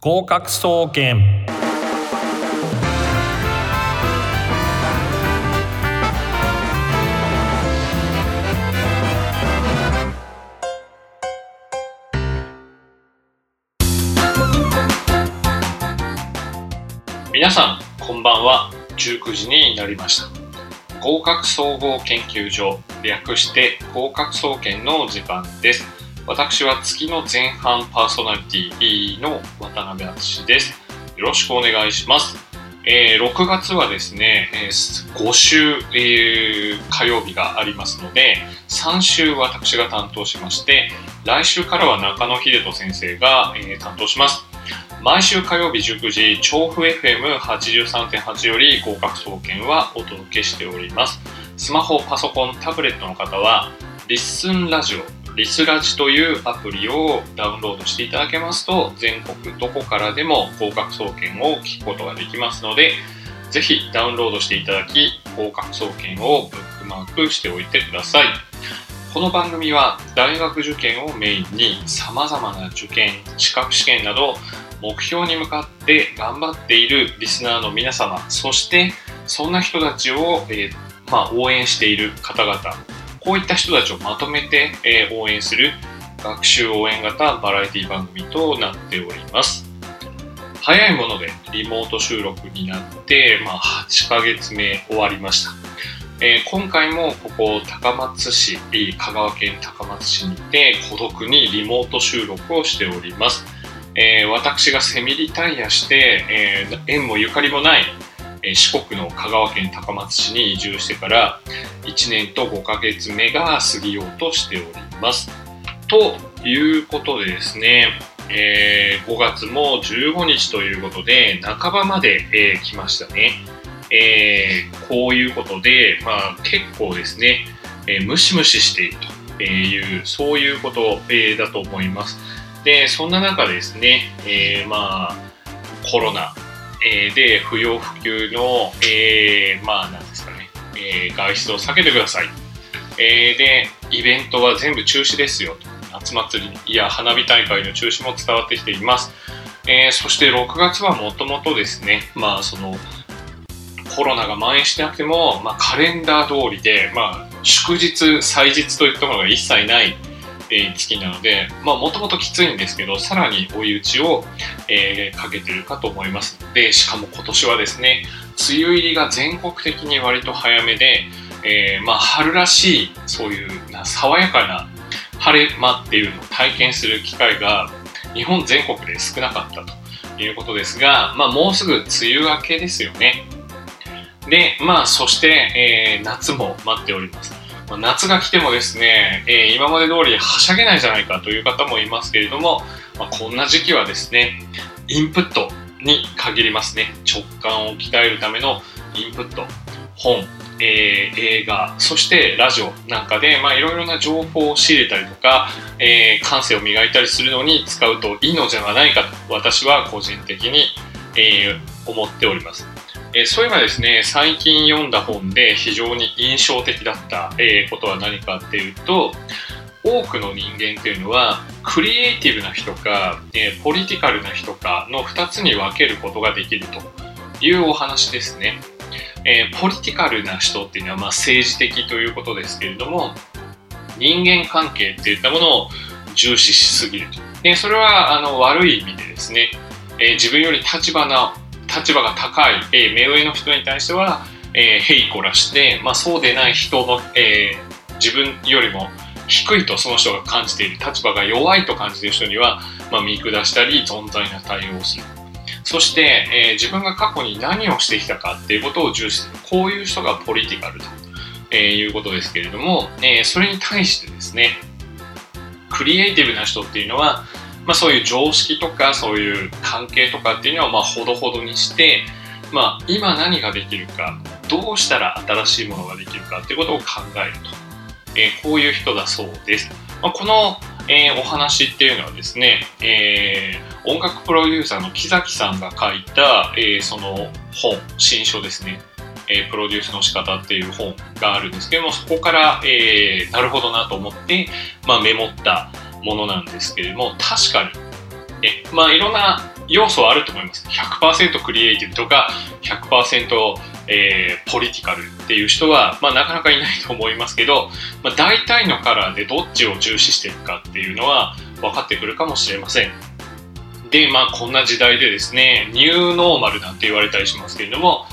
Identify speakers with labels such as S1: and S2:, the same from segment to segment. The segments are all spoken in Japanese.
S1: 合格総研。
S2: 皆さんこんばんは。19時になりました。合格総合研究所略して合格総研の時間です。私は月の前半パーソナリティの渡辺敦です。よろしくお願いします。えー、6月はですね、えー、5週、えー、火曜日がありますので3週私が担当しまして来週からは中野秀人先生が、えー、担当します。毎週火曜日19時調布 FM83.8 より合格総研はお届けしております。スマホパソコンタブレットの方はリッスンラジオリスラジというアプリをダウンロードしていただけますと全国どこからでも合格総研を聞くことができますのでぜひダウンロードしていただき合格総研をブックマークしておいてください。この番組は大学受験をメインにさまざまな受験資格試験など目標に向かって頑張っているリスナーの皆様そしてそんな人たちを、えー、まあ、応援している方々こういった人たちをまとめて、え、応援する学習応援型バラエティ番組となっております。早いものでリモート収録になって、まあ、8ヶ月目終わりました。えー、今回もここ高松市香川県高松市にて孤独にリモート収録をしております。えー、私がセミリタイヤして、えー、縁もゆかりもない、え、四国の香川県高松市に移住してから1年と5ヶ月目が過ぎようとしております。ということでですね、え5月も15日ということで半ばまで、え来ましたね。えこういうことで、まあ、結構ですね、えムシムシしているというそういうこと、えだと思います。でそんな中ですね、え、まあコロナ、えー、で不要不急の、えー、まあなんですかね、えー、外出を避けてください、えー、でイベントは全部中止ですよ。と夏祭りや花火大会の中止も伝わってきています、えー、そして6月はもともとですねまあそのコロナが蔓延してなくても、まあ、カレンダー通りで、まあ、祝日祭日といったものが一切ないえー、月なのでもともときついんですけどさらに追い打ちを、えー、かけてるかと思いますでしかも今年はですね梅雨入りが全国的に割と早めで、えー、まあ、春らしいそういうな爽やかな晴れ間っていうのを体験する機会が日本全国で少なかったということですが、まあ、もうすぐ梅雨明けですよね。でまあそして、え夏も待っております。ま、夏が来てもですね、えー、今まで通りはしゃげないじゃないかという方もいますけれども、まあ、こんな時期はですね、インプットに限りますね。直感を鍛えるためのインプット、本、えー、映画、そしてラジオなんかで、まあ、いろいろな情報を仕入れたりとか、えー、感性を磨いたりするのに使うといいのではないかと私は個人的に、えー、思っております。えー、そういえばですね最近読んだ本で非常に印象的だった、えー、ことは何かっていうと多くの人間っていうのはクリエイティブな人か、えー、ポリティカルな人かの2つに分けることができるというお話ですね。えー、ポリティカルな人っていうのはまあ政治的ということですけれども人間関係っていったものを重視しすぎると。でそれはあの悪い意味でですね、えー、自分より立場な立場が高い、え、目上の人に対しては、えー、ヘイコラして、まあ、そうでない人の、え、自分よりも低いとその人が感じている立場が弱いと感じている人には、まあ、見下したり存在な対応をする。そして、えー、自分が過去に何をしてきたかっていうことを重視する。こういう人がポリティカルと、えー、いうことですけれども、えー、それに対してですねクリエイティブな人っていうのはまあ、そういう常識とかそういう関係とかっていうのはまあほどほどにして、まあ、今何ができるかどうしたら新しいものができるかっていうことを考えると、えー、こういう人だそうです。まあ、この、えー、お話っていうのはですね、えー、音楽プロデューサーの木崎さんが書いた、えその本新書ですねえプロデュースの仕方っていう本があるんですけどもそこから、えー、なるほどなと思って、まあ、メモったものなんですけれども確かにえまあいろんな要素はあると思います。100%クリエイティブとか100%、えー、ポリティカルっていう人は、まあ、なかなかいないと思いますけど、まあ、大体のカラーでどっちを重視していくかっていうのは分かってくるかもしれません。で、まあこんな時代でですね、ニューノーマルなんて言われたりしますけれども、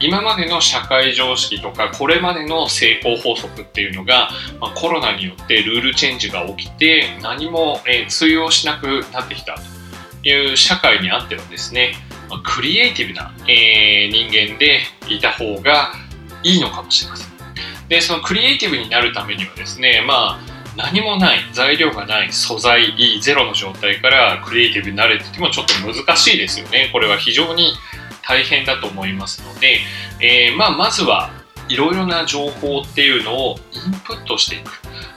S2: 今までの社会常識とかこれまでの成功法則っていうのが、まあ、コロナによってルールチェンジが起きて何も、えー、通用しなくなってきたという社会にあってはですね、クリエイティブな、えー、人間でいた方がいいのかもしれません。でそのクリエイティブになるためにはですねまあ何もない材料がない素材ゼロの状態からクリエイティブになれててもちょっと難しいですよねこれは非常に大変だと思いますので、えー、まあ、まずはいろいろな情報っていうのをインプットしていく。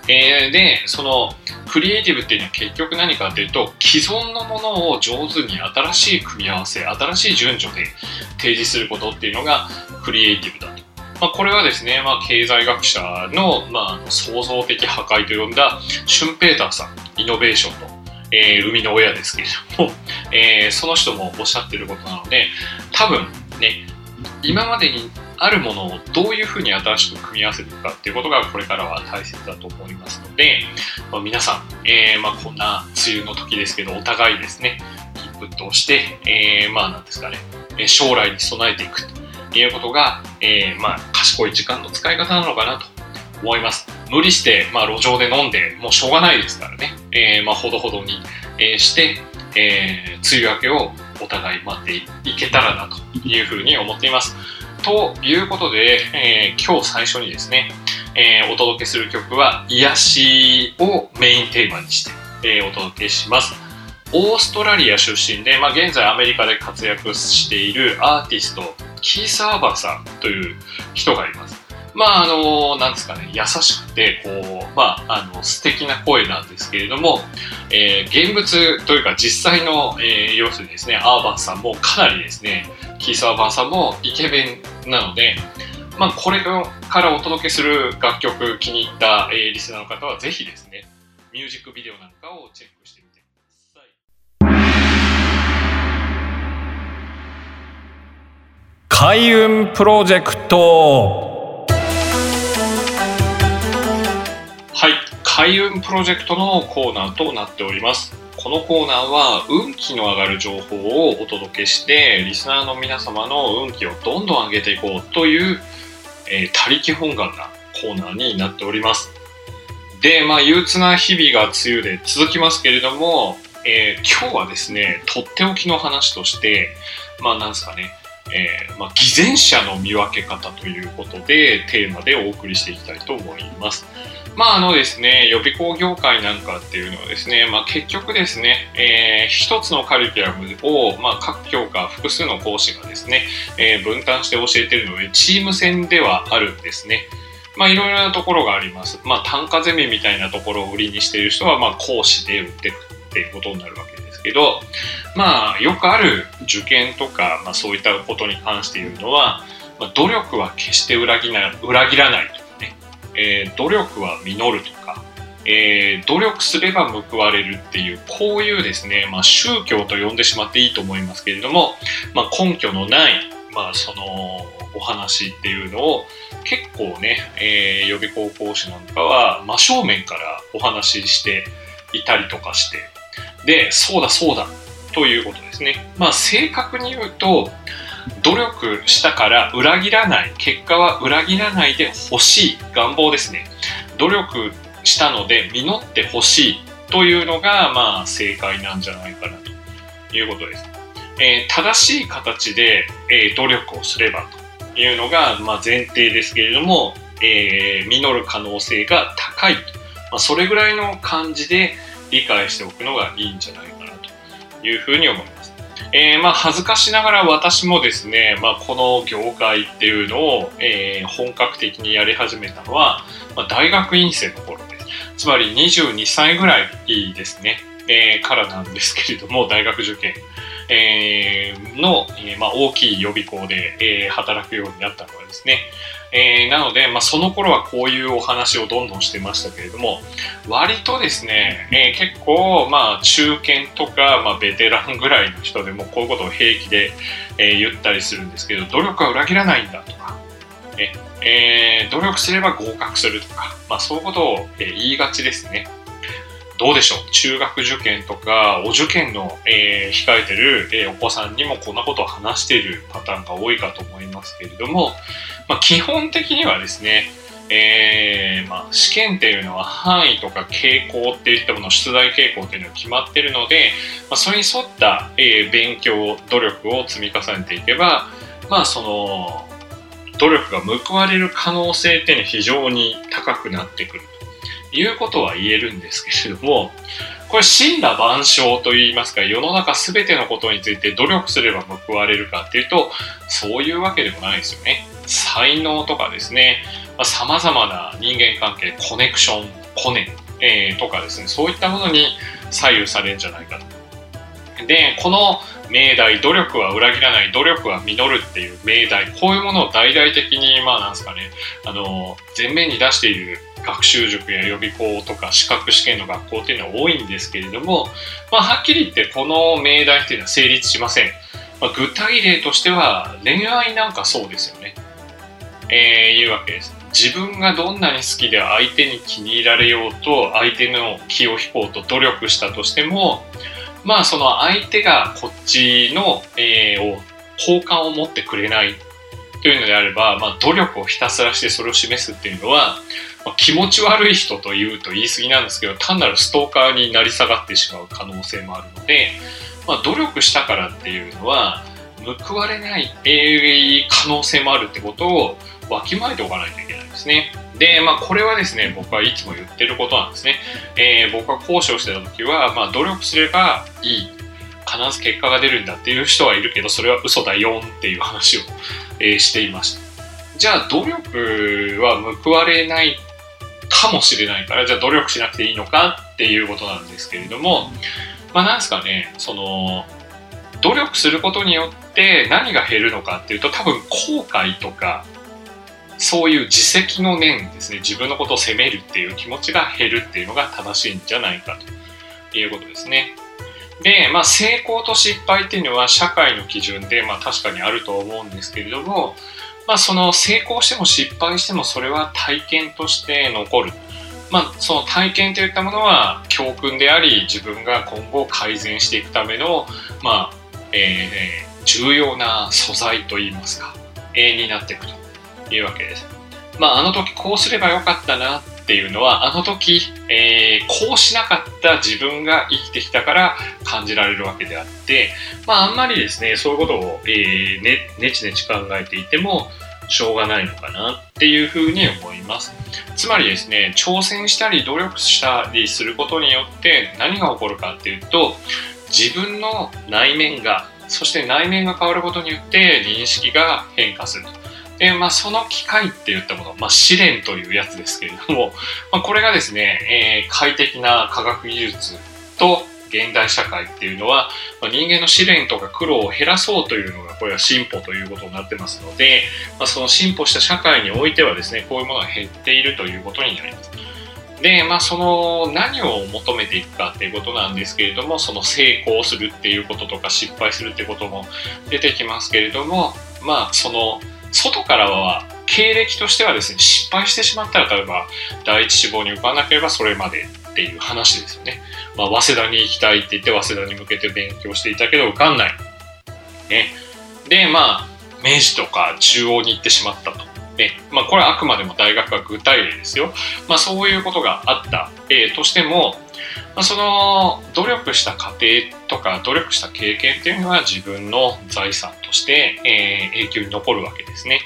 S2: えー、で、そのクリエイティブっていうのは結局何かっていうと既存のものを上手に新しい組み合わせ新しい順序で提示することっていうのがクリエイティブだと。まあ、これはですね、まあ、経済学者の、まあ、創造的破壊と呼んだシュンペーターさんイノベーションとえー、生みの親ですけれども、えー、その人もおっしゃってることなので多分ね今までにあるものをどういうふうに新しく組み合わせていくかっていうことがこれからは大切だと思いますので、まあ、皆さん、えーまあ、こんな梅雨の時ですけどお互いですねインプットをして、えー、まあなんですかね将来に備えていくということが、えー、まあ賢い時間の使い方なのかなと思います。無理して、まあ、路上で飲んでもうしょうがないですからね、えー、まあ、ほどほどに、え、して、えー、梅雨明けをお互い待っていけたらなというふうに思っています。ということで、えー、今日最初にですね、えー、お届けする曲は癒しをメインテーマにして、えー、お届けします。オーストラリア出身で、まあ、現在アメリカで活躍しているアーティストキーサーバーさんという人がいます。まああのなんですかね優しくてこうまああの素敵な声なんですけれども、えー、現物というか実際の、えー、要するにですねアーバンさんもかなりですねキース・アーバンさんもイケメンなのでまあこれからお届けする楽曲気に入った、えー、リスナーの方はぜひですねミュージックビデオなんかをチェックしてみてください。
S1: 開運プロジェクト
S2: 開運プロジェクトのコーナーとなっておりますこのコーナーは運気の上がる情報をお届けしてリスナーの皆様の運気をどんどん上げていこうという、えー、力本願なコーナーになっておりますでまあ憂鬱な日々が梅雨で続きますけれども、えー、今日はですねとっておきの話としてまあなんですかねえー、まあ、偽善者の見分け方ということでテーマでお送りしていきたいと思います。まああのですね、予備校業界なんかっていうのはですね、まあ、結局ですね、えー、一つのカリキュラムを、まあ、各教科複数の講師がですね、えー、分担して教えてるので、チーム戦ではあるんですね。まあいろいろなところがあります。まあ単価ゼミみたいなところを売りにしている人は、まあ講師で売ってるっていうことになるわけですけど、まあよくある受験とか、まあそういったことに関して言うのは、まあ、努力は決して裏切ら裏切らないと。えー、努力は実るとか、えー、努力すれば報われるっていうこういうですね、まあ、宗教と呼んでしまっていいと思いますけれども、まあ、根拠のない、まあ、そのお話っていうのを結構ね、えー、予備高校師なんかは真正面からお話ししていたりとかしてでそうだそうだということですね。まあ正確に言うと努力したから裏切らない。結果は裏切らないでほしい願望ですね。努力したので実ってほしいというのがまあ正解なんじゃないかなということです、えー、正しい形で、えー、努力をすればというのがまあ前提ですけれども、えー、実る可能性が高いと、まあ、それぐらいの感じで理解しておくのがいいんじゃないかなというふうに思います。えー、まあ、恥ずかしながら私もですね、まあ、この業界っていうのを、えー、本格的にやり始めたのは、まあ、大学院生の頃です。つまり22歳ぐらいですね、えー、からなんですけれども、大学受験、えの、えまあ、大きい予備校で、え働くようになったのはですね。えー、なので、まあ、その頃はこういうお話をどんどんしてましたけれども、割とですね、えー、結構、まあ、中堅とか、まあ、ベテランぐらいの人でもこういうことを平気で、えー、言ったりするんですけど、努力は裏切らないんだとか、ええー、努力すれば合格するとか、まあ、そういうことを、え言いがちですね。どうでしょう？中学受験とかお受験の、えー、控えてる、えー、お子さんにもこんなことを話しているパターンが多いかと思いますけれども、まあ、基本的にはですね、えー、まあ、試験っていうのは範囲とか傾向っていったもの出題傾向っていうのが決まってるので、まあ、それに沿った、え勉強努力を積み重ねていけばまあその努力が報われる可能性っていうのは非常に高くなってくるいうことは言えるんですけれども、これ真羅万象といいますか、世の中全てのことについて努力すれば報われるかっていうと、そういうわけでもないですよね。才能とかですね、さまざ、まな人間関係、コネクション、コネ、えー、とかですね、そういったものに左右されるんじゃないかと。で、この命題、努力は裏切らない、努力は実るっていう命題、こういうものを大々的に、まあなんですかね、あの、前面に出している学習塾や予備校とか資格試験の学校っていうのは多いんですけれども、まあ、はっきり言ってこの命題っていうのは成立しません。まあ、具体例としては恋愛なんかそうですよね。えー、いうわけです。自分がどんなに好きで相手に気に入られようと相手の気を引こうと努力したとしてもまあその相手がこっちの、えー、を好感を持ってくれないというのであれば、まあ、努力をひたすらしてそれを示すっていうのはまあ、気持ち悪い人というと言い過ぎなんですけど単なるストーカーになり下がってしまう可能性もあるので、まあ、努力したからっていうのは報われない、可能性もあるってことをわきまえておかないといけないんですね。で、まあ、これはですね、僕はいつも言ってることなんですね。えー、僕は講師をしてた時は、まあ、努力すればいい。必ず結果が出るんだっていう人はいるけど、それは嘘だよっていう話を、えー、していました。じゃあ、努力は報われないかもしれないからじゃあ努力しなくていいのかっていうことなんですけれどもまあなんですかねその努力することによって何が減るのかっていうと多分後悔とかそういう自責の念ですね自分のことを責めるっていう気持ちが減るっていうのが正しいんじゃないかということですね。で、まあ、成功と失敗っていうのは社会の基準で、まあ、確かにあると思うんですけれども、まあ、その成功しても失敗してもそれは体験として残る。まあ、その体験といったものは教訓であり自分が今後改善していくための、まあえー、重要な素材といいますか、えー、になっていくというわけです。まあ、あの時こうすればよかったなっていうのはあの時、えー、こうしなかった自分が生きてきたから感じられるわけであって、まあ、あんまりですねそういうことを、えー、ねねちねち考えていてもしょうがないのかなっていうふうに思います。つまりですね挑戦したり努力したりすることによって何が起こるかっていうと自分の内面がそして内面が変わることによって認識が変化すると。で、まあ、その機械って言ったもの、まあ、試練というやつですけれども、まあ、これがですね、えー、快適な科学技術と現代社会っていうのは、まあ、人間の試練とか苦労を減らそうというのがこれは進歩ということになってますので、まあ、その進歩した社会においてはですねこういうものが減っているということになります。で、まあ、その何を求めていくかっていうことなんですけれどもその成功するっていうこととか失敗するっていうことも出てきますけれどもまあその外からは経歴としてはですね失敗してしまったら例えば第一志望に受かなければそれまでっていう話ですよね。まあ、早稲田に行きたいって言って早稲田に向けて勉強していたけど受かんない。ね。で、まあ、明治とか中央に行ってしまったと。ね。まあ、これはあくまでも大学は具体例ですよ。まあ、そういうことがあった、えー、としても、まあ、その努力した過程とか努力した経験っていうのは自分の財産として、えー、永久に残るわけですね。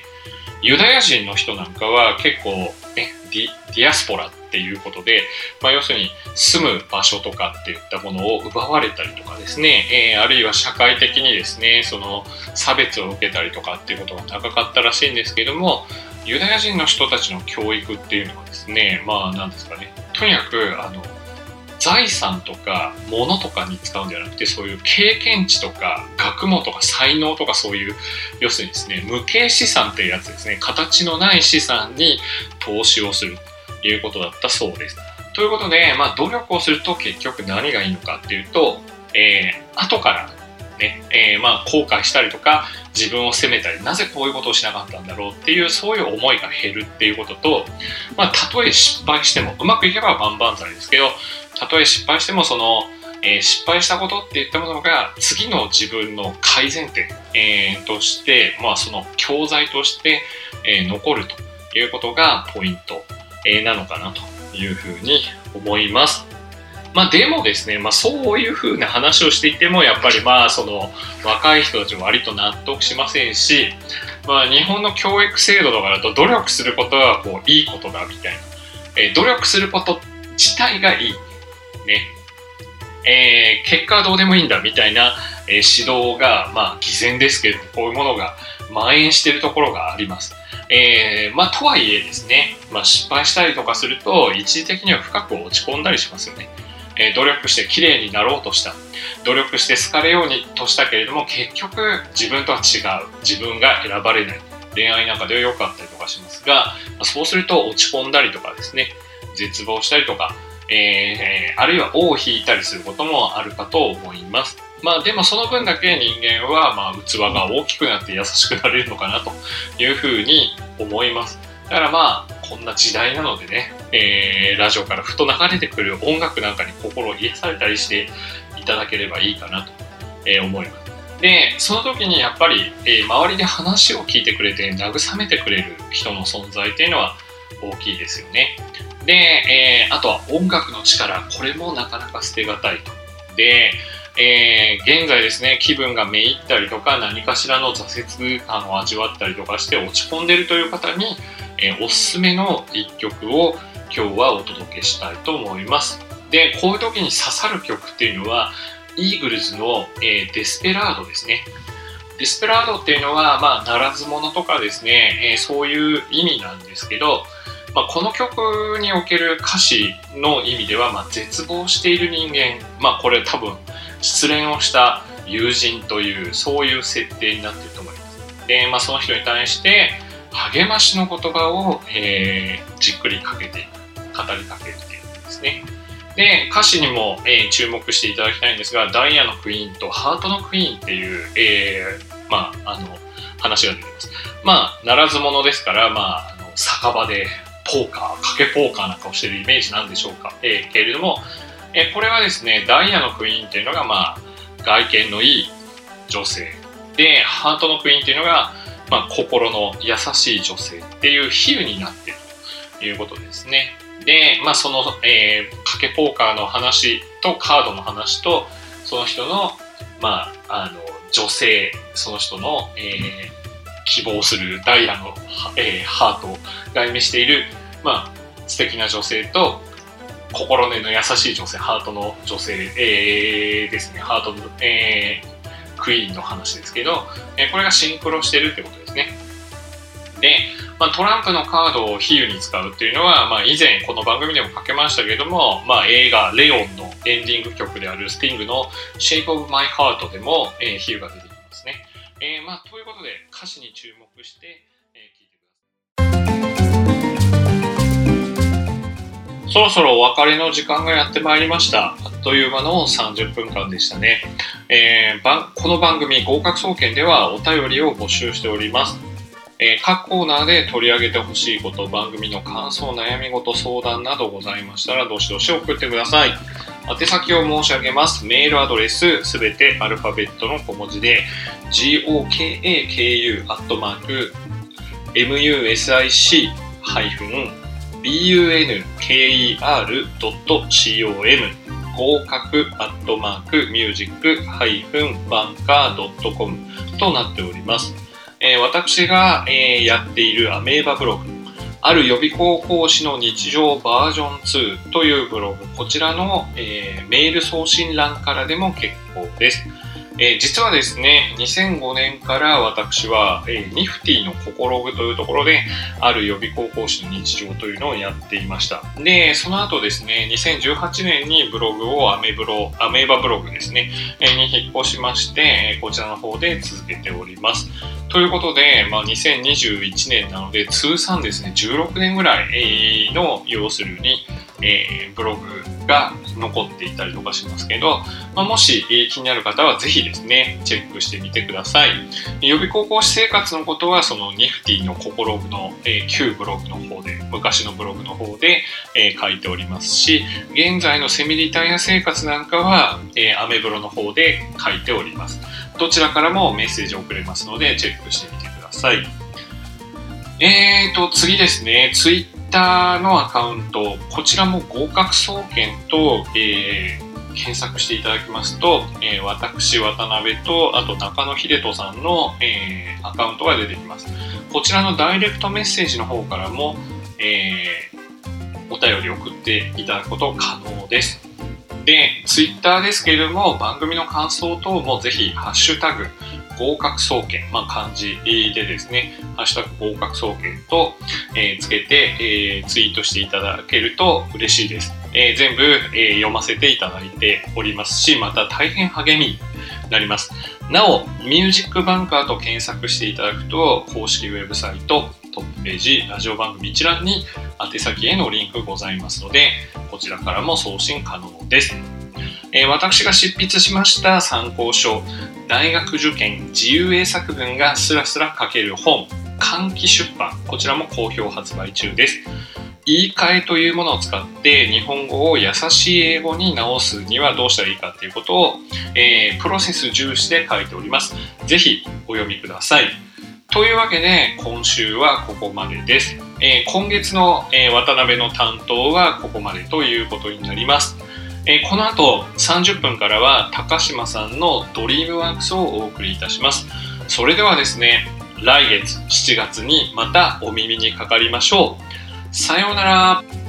S2: ユダヤ人の人なんかは結構、ね、ディディアスポラっていうことで、まあ、要するに住む場所とかっていったものを奪われたりとかですね、えー、あるいは社会的にですねその差別を受けたりとかっていうことが高かったらしいんですけどもユダヤ人の人たちの教育っていうのはですねまあ何ですかねとにかくあの財産とか物とかに使うんではなくてそういう経験値とか学問とか才能とかそういう要するにですね無形資産っていうやつですね形のない資産に投資をするということだったそうです。ということで、まあ、努力をすると結局何がいいのかっていうと、えー、後からね、えー、まあ後悔したりとか自分を責めたりなぜこういうことをしなかったんだろうっていうそういう思いが減るっていうことと、まあ、たとえ失敗してもうまくいけば万々歳ですけどたとえ失敗してもその、えー、失敗したことって言ったものが次の自分の改善点、えー、として、まあ、その教材として、えー、残るということがポイント、え、なのかなというふうに思います。まあ、でもですね、まあ、そういうふうな話をしていてもやっぱりまあその若い人たちも割と納得しませんし、まあ、日本の教育制度とかだと努力することはこういいことだみたいな、えー、努力すること自体がいい、ねえー、結果はどうでもいいんだみたいな、えー、指導がまあ偽善ですけどこういうものが蔓延しているところがあります。えー、まあ、とはいえですね、まあ、失敗したりとかすると一時的には深く落ち込んだりしますよね。え努力して綺麗になろうとした。努力して好かれようにとしたけれども結局自分とは違う。自分が選ばれない。恋愛なんかでは良かったりとかしますがそうすると落ち込んだりとかですね。絶望したりとか、えー、あるいは尾を引いたりすることもあるかと思います。まあでもその分だけ人間はまあ器が大きくなって優しくなれるのかなというふうに思います。だからまあこんな時代なのでね、えー、ラジオからふと流れてくる音楽なんかに心を癒されたりしていただければいいかなと、えー、思います。で、その時にやっぱり、えー、周りで話を聞いてくれて慰めてくれる人の存在っていうのは大きいですよね。で、えー、あとは音楽の力、これもなかなか捨てがたいと。で、えー、現在ですね、気分がめいったりとか、何かしらの挫折感を味わったりとかして落ち込んでるという方に、えー、おすすめの一曲を今日はお届けしたいと思います。で、こういう時に刺さる曲っていうのは、イーグルズの、えー、デスペラードですね。デスペラードっていうのは、まあ、ならず者とかですね、えー、そういう意味なんですけど、まあ、この曲における歌詞の意味では、まあ、絶望している人間、まあ、これ多分失恋をした友人というそういう設定になってると思います。で、まあ、その人に対して励ましの言葉を、えー、じっくりかけていく語りかけるっていくんですね。で歌詞にも、えー、注目していただきたいんですがダイヤのクイーンとハートのクイーンっていう、えー、まあ、あの話が出てます。まあならず者ですから、まあ、あの酒場でポーカー賭けポーカーなんかをしているイメージなんでしょうか、えー、けれども、えこれはですねダイヤのクイーンっていうのが、まあ、外見のいい女性でハートのクイーンっていうのが、まあ、心の優しい女性っていう比喩になってるということですね。で、まあ、その、えー、賭けポーカーの話とカードの話とその人の,、まあ、あの女性その人の、えー、希望するダイヤの、えー、ハートを外見している、まあ、素敵な女性と心根の優しい女性、ハートの女性、えー、ですね、ハートの、えー、クイーンの話ですけど、えー、これがシンクロしてるってことですね。で、まあ、トランプのカードを比喩に使うっていうのは、まあ、以前この番組でもかけましたけれども、まあ、映画「レオン」のエンディング曲であるスティングの「Shape of My Heart」でも、えー、比喩が出てきますね。えーまあ、ということで歌詞に注目して、そろそろお別れの時間がやってまいりました。あっという間の30分間でしたね。えー、この番組合格総研ではお便りを募集しております。えー、各コーナーで取り上げてほしいこと、番組の感想、悩み事、相談などございましたら、どしどし送ってください。宛先を申し上げます。メールアドレス、すべてアルファベットの小文字で、gokaku.music- bunker.com 合格アットマークミュージックハイフンバンカー .com となっております。えー、私が、えー、やっているアメーバブログ、ある予備校講師の日常バージョン2というブログ、こちらの、えー、メール送信欄からでも結構です。えー、実はですね、2005年から私は、えー、ニフティのココログというところで、ある予備高校師の日常というのをやっていました。で、その後ですね、2018年にブログをアメブロ、アメーバブログですね、えー、に引っ越しまして、こちらの方で続けております。ということで、まあ、2021年なので、通算ですね、16年ぐらいの、要するに、えー、ブログが残っていたりとかしますけど、まあ、もし、えー、気になる方はぜひですね、チェックしてみてください。予備高校生活のことは、そのニフティのココログの、えー、旧ブログの方で、昔のブログの方で、えー、書いておりますし、現在のセミリタイア生活なんかは、えー、アメブロの方で書いております。どちらからもメッセージを送れますので、チェックしてみてください。えーと、次ですね、ツイッターのアカウント、こちらも合格総研と、えー、検索していただきますと、えー、私、渡辺と、あと中野秀人さんの、えー、アカウントが出てきます。こちらのダイレクトメッセージの方からも、えお便り送っていただくこと可能です。で、ツイッターですけれども、番組の感想等もぜひ、ハッシュタグ、合格総研、まあ、漢字でですね、ハッシュタグ合格総研と、えー、つけて、えー、ツイートしていただけると嬉しいです。えー、全部、え読ませていただいておりますし、また大変励みになります。なお、ミュージックバンカーと検索していただくと、公式ウェブサイト、トップページ、ラジオ番組一覧に宛先へのリンクございますので、こちらからも送信可能です。えー、私が執筆しました参考書、大学受験自由英作文がスラスラ書ける本、換気出版、こちらも好評発売中です。言い換えというものを使って日本語を優しい英語に直すにはどうしたらいいかということを、えー、プロセス重視で書いております。ぜひお読みください。というわけで今週はここまでです。えー、今月の、えー、渡辺の担当はここまでということになります。えー、この後30分からは高島さんのドリームワークスをお送りいたします。それではですね来月7月にまたお耳にかかりましょう。さようなら。